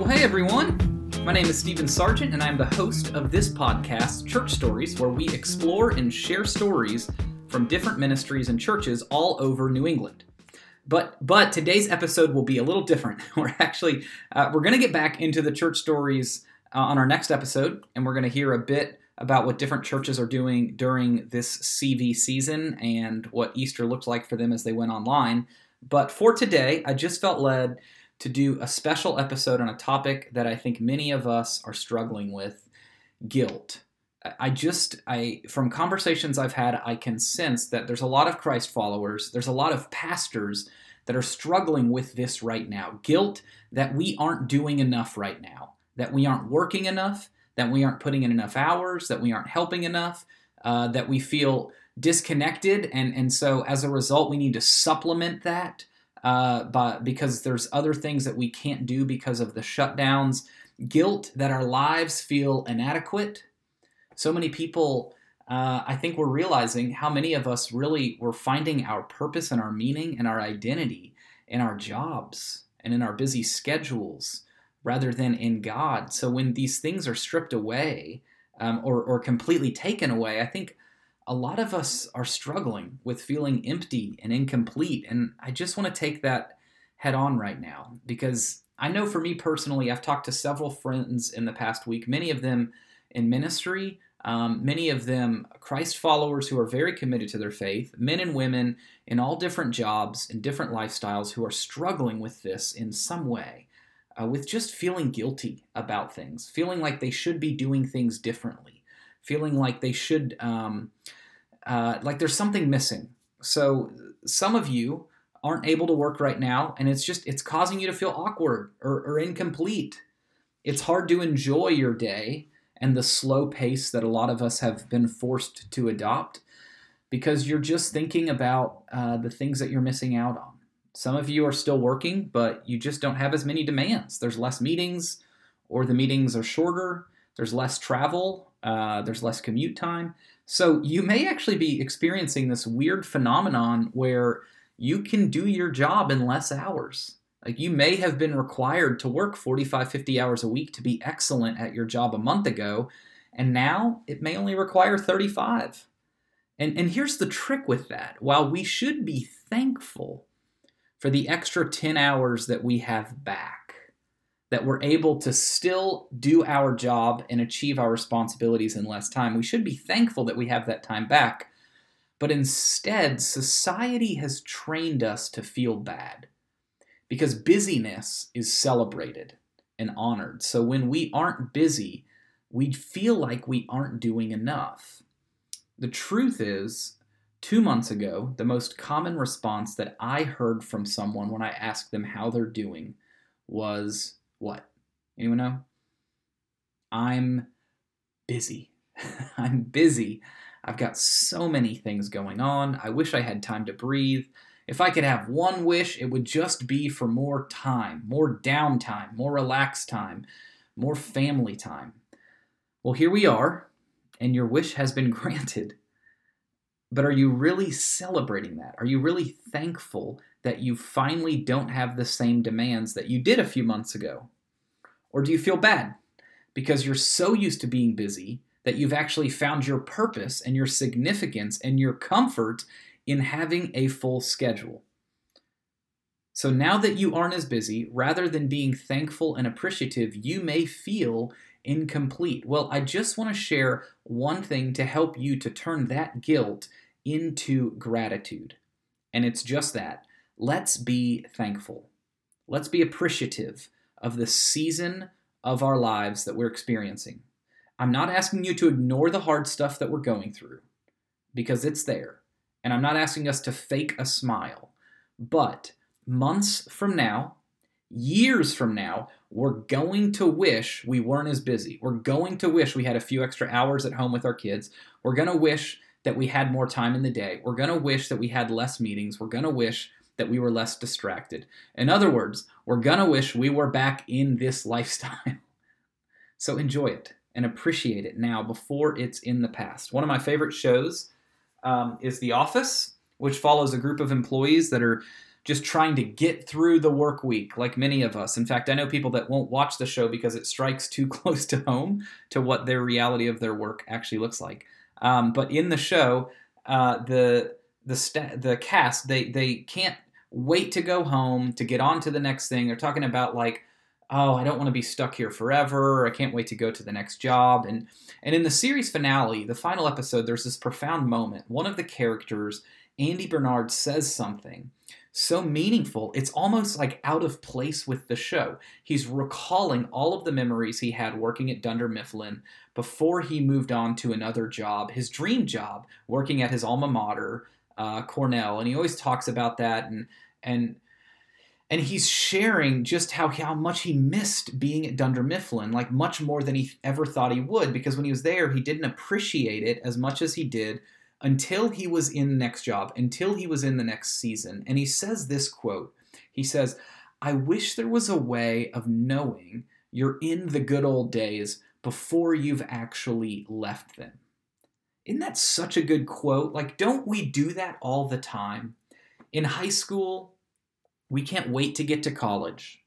Well, hey everyone. My name is Stephen Sargent, and I'm the host of this podcast, Church Stories, where we explore and share stories from different ministries and churches all over New England. But but today's episode will be a little different. We're actually uh, we're going to get back into the church stories uh, on our next episode, and we're going to hear a bit about what different churches are doing during this CV season and what Easter looked like for them as they went online. But for today, I just felt led to do a special episode on a topic that I think many of us are struggling with guilt. I just, I, from conversations I've had, I can sense that there's a lot of Christ followers, there's a lot of pastors that are struggling with this right now. Guilt that we aren't doing enough right now, that we aren't working enough, that we aren't putting in enough hours, that we aren't helping enough, uh, that we feel disconnected. And, and so as a result, we need to supplement that uh, but because there's other things that we can't do because of the shutdowns, guilt that our lives feel inadequate. So many people, uh, I think we're realizing how many of us really were finding our purpose and our meaning and our identity in our jobs and in our busy schedules rather than in God. So when these things are stripped away um, or, or completely taken away, I think a lot of us are struggling with feeling empty and incomplete. And I just want to take that head on right now because I know for me personally, I've talked to several friends in the past week, many of them in ministry, um, many of them Christ followers who are very committed to their faith, men and women in all different jobs and different lifestyles who are struggling with this in some way, uh, with just feeling guilty about things, feeling like they should be doing things differently, feeling like they should. Um, uh, like there's something missing. So some of you aren't able to work right now, and it's just it's causing you to feel awkward or, or incomplete. It's hard to enjoy your day and the slow pace that a lot of us have been forced to adopt because you're just thinking about uh, the things that you're missing out on. Some of you are still working, but you just don't have as many demands. There's less meetings, or the meetings are shorter. There's less travel. Uh, there's less commute time. So you may actually be experiencing this weird phenomenon where you can do your job in less hours. Like you may have been required to work 45, 50 hours a week to be excellent at your job a month ago, and now it may only require 35. And, and here's the trick with that. While we should be thankful for the extra 10 hours that we have back, that we're able to still do our job and achieve our responsibilities in less time. We should be thankful that we have that time back. But instead, society has trained us to feel bad because busyness is celebrated and honored. So when we aren't busy, we feel like we aren't doing enough. The truth is, two months ago, the most common response that I heard from someone when I asked them how they're doing was, what? Anyone know? I'm busy. I'm busy. I've got so many things going on. I wish I had time to breathe. If I could have one wish, it would just be for more time, more downtime, more relaxed time, more family time. Well, here we are, and your wish has been granted. But are you really celebrating that? Are you really thankful that you finally don't have the same demands that you did a few months ago? Or do you feel bad because you're so used to being busy that you've actually found your purpose and your significance and your comfort in having a full schedule? So now that you aren't as busy, rather than being thankful and appreciative, you may feel incomplete. Well, I just want to share one thing to help you to turn that guilt into gratitude. And it's just that. Let's be thankful. Let's be appreciative of the season of our lives that we're experiencing. I'm not asking you to ignore the hard stuff that we're going through because it's there. And I'm not asking us to fake a smile. But months from now, years from now, we're going to wish we weren't as busy. We're going to wish we had a few extra hours at home with our kids. We're going to wish that we had more time in the day. We're going to wish that we had less meetings. We're going to wish that we were less distracted. In other words, we're gonna wish we were back in this lifestyle. so enjoy it and appreciate it now before it's in the past. One of my favorite shows um, is The Office, which follows a group of employees that are just trying to get through the work week, like many of us. In fact, I know people that won't watch the show because it strikes too close to home to what their reality of their work actually looks like. Um, but in the show, uh, the the the cast they they can't wait to go home to get on to the next thing. They're talking about like, oh, I don't want to be stuck here forever. I can't wait to go to the next job. And and in the series finale, the final episode, there's this profound moment. One of the characters, Andy Bernard, says something so meaningful. It's almost like out of place with the show. He's recalling all of the memories he had working at Dunder Mifflin before he moved on to another job, his dream job, working at his alma mater, uh, Cornell, and he always talks about that and and and he's sharing just how how much he missed being at Dunder Mifflin, like much more than he ever thought he would, because when he was there, he didn't appreciate it as much as he did until he was in the next job, until he was in the next season. And he says this quote. He says, "I wish there was a way of knowing you're in the good old days before you've actually left them." Isn't that such a good quote? Like, don't we do that all the time? In high school, we can't wait to get to college.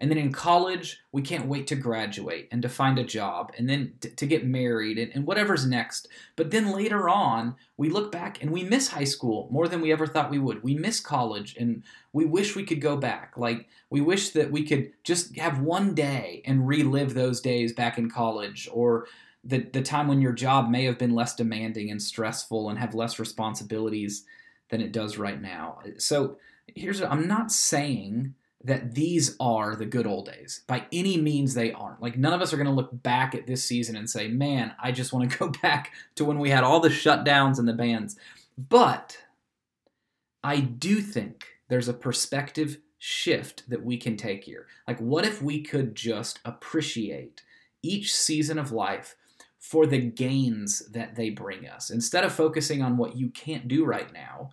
And then in college, we can't wait to graduate and to find a job and then t- to get married and, and whatever's next. But then later on, we look back and we miss high school more than we ever thought we would. We miss college and we wish we could go back. Like, we wish that we could just have one day and relive those days back in college or the, the time when your job may have been less demanding and stressful and have less responsibilities than it does right now. So here's what I'm not saying that these are the good old days. By any means, they aren't. Like, none of us are going to look back at this season and say, man, I just want to go back to when we had all the shutdowns and the bans. But I do think there's a perspective shift that we can take here. Like, what if we could just appreciate each season of life for the gains that they bring us. Instead of focusing on what you can't do right now,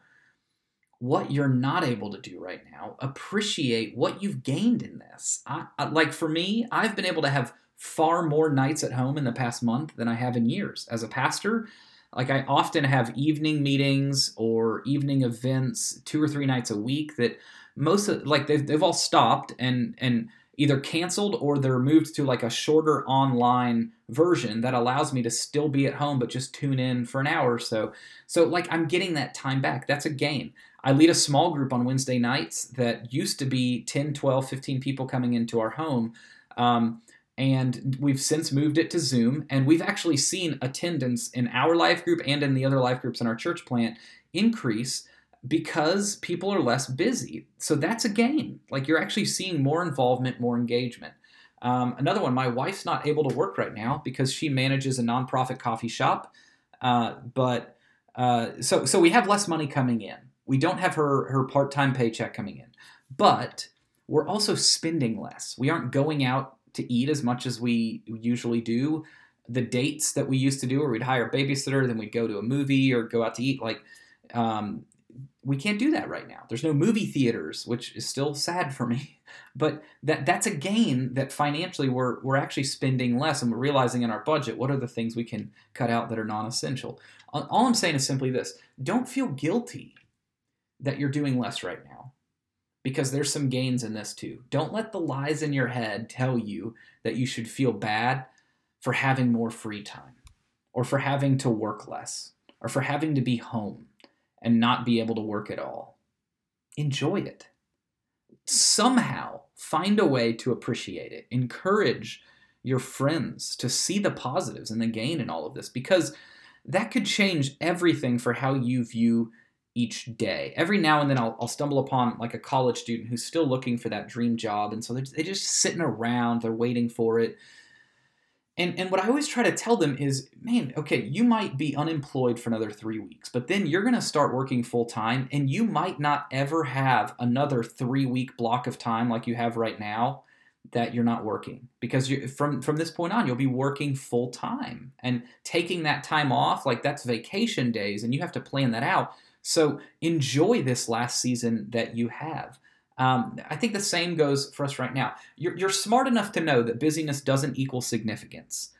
what you're not able to do right now, appreciate what you've gained in this. I, I, like for me, I've been able to have far more nights at home in the past month than I have in years. As a pastor, like I often have evening meetings or evening events two or three nights a week that most of like they've, they've all stopped and and either canceled or they're moved to like a shorter online version that allows me to still be at home but just tune in for an hour or so. So like I'm getting that time back. That's a gain. I lead a small group on Wednesday nights that used to be 10, 12, 15 people coming into our home. Um, and we've since moved it to Zoom, and we've actually seen attendance in our life group and in the other life groups in our church plant increase because people are less busy. So that's a gain. Like you're actually seeing more involvement, more engagement. Um, another one, my wife's not able to work right now because she manages a nonprofit coffee shop. Uh, but uh, so so we have less money coming in. We don't have her her part time paycheck coming in, but we're also spending less. We aren't going out to eat as much as we usually do. The dates that we used to do, where we'd hire a babysitter, then we'd go to a movie or go out to eat, like um, we can't do that right now. There's no movie theaters, which is still sad for me. But that that's a gain that financially we're we're actually spending less and we're realizing in our budget what are the things we can cut out that are non-essential. All I'm saying is simply this. Don't feel guilty that you're doing less right now. Because there's some gains in this too. Don't let the lies in your head tell you that you should feel bad for having more free time or for having to work less or for having to be home and not be able to work at all. Enjoy it. Somehow find a way to appreciate it. Encourage your friends to see the positives and the gain in all of this because that could change everything for how you view each day. Every now and then I'll, I'll, stumble upon like a college student who's still looking for that dream job. And so they're, they're just sitting around, they're waiting for it. And, and what I always try to tell them is, man, okay, you might be unemployed for another three weeks, but then you're going to start working full time, and you might not ever have another three week block of time like you have right now that you're not working. Because you from from this point on you'll be working full time and taking that time off like that's vacation days and you have to plan that out. So enjoy this last season that you have um, I think the same goes for us right now. You're, you're smart enough to know that busyness doesn't equal significance.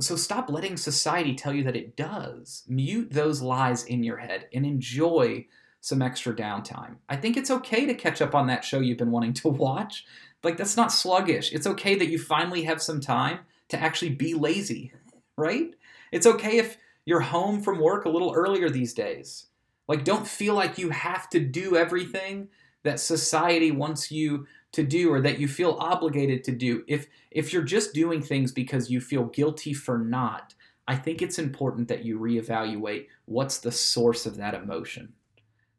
So stop letting society tell you that it does. Mute those lies in your head and enjoy some extra downtime. I think it's okay to catch up on that show you've been wanting to watch. Like, that's not sluggish. It's okay that you finally have some time to actually be lazy, right? It's okay if you're home from work a little earlier these days. Like, don't feel like you have to do everything that society wants you to do or that you feel obligated to do. If if you're just doing things because you feel guilty for not, I think it's important that you reevaluate what's the source of that emotion.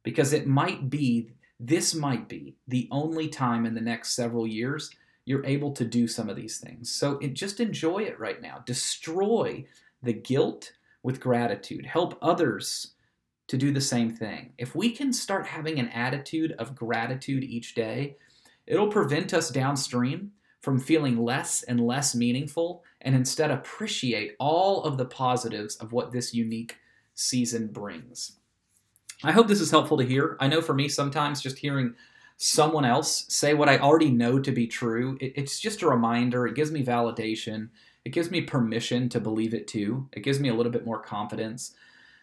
Because it might be this might be the only time in the next several years you're able to do some of these things. So it, just enjoy it right now. Destroy the guilt with gratitude. Help others to do the same thing. If we can start having an attitude of gratitude each day, it'll prevent us downstream from feeling less and less meaningful and instead appreciate all of the positives of what this unique season brings. I hope this is helpful to hear. I know for me, sometimes just hearing someone else say what I already know to be true, it, it's just a reminder. It gives me validation. It gives me permission to believe it too. It gives me a little bit more confidence.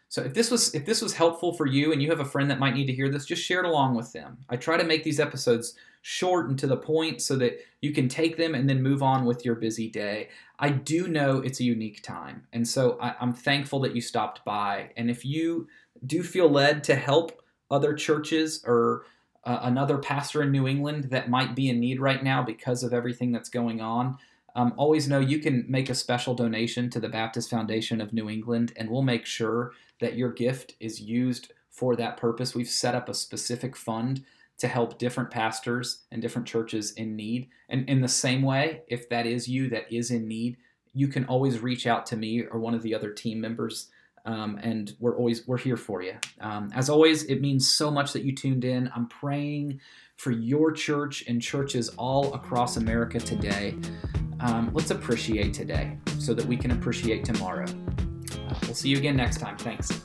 So if this was if this was helpful for you and you have a friend that might need to hear this, just share it along with them. I try to make these episodes short and to the point so that you can take them and then move on with your busy day. I do know it's a unique time, and so I, am thankful that you stopped by. And if you do feel led to help other churches or uh, another pastor in New England that might be in need right now because of everything that's going on, um, always know you can make a special donation to the Baptist Foundation of New England, and we'll make sure that your gift is used for that purpose. We've set up a specific fund to help different pastors and different churches in need. And in the same way, if that is you that is in need, you can always reach out to me or one of the other team members. Um, and we're always we're here for you. Um, as always, it means so much that you tuned in. I'm praying for your church and churches all across America today. Um, let's appreciate today so that we can appreciate tomorrow. Uh, we'll see you again next time. Thanks.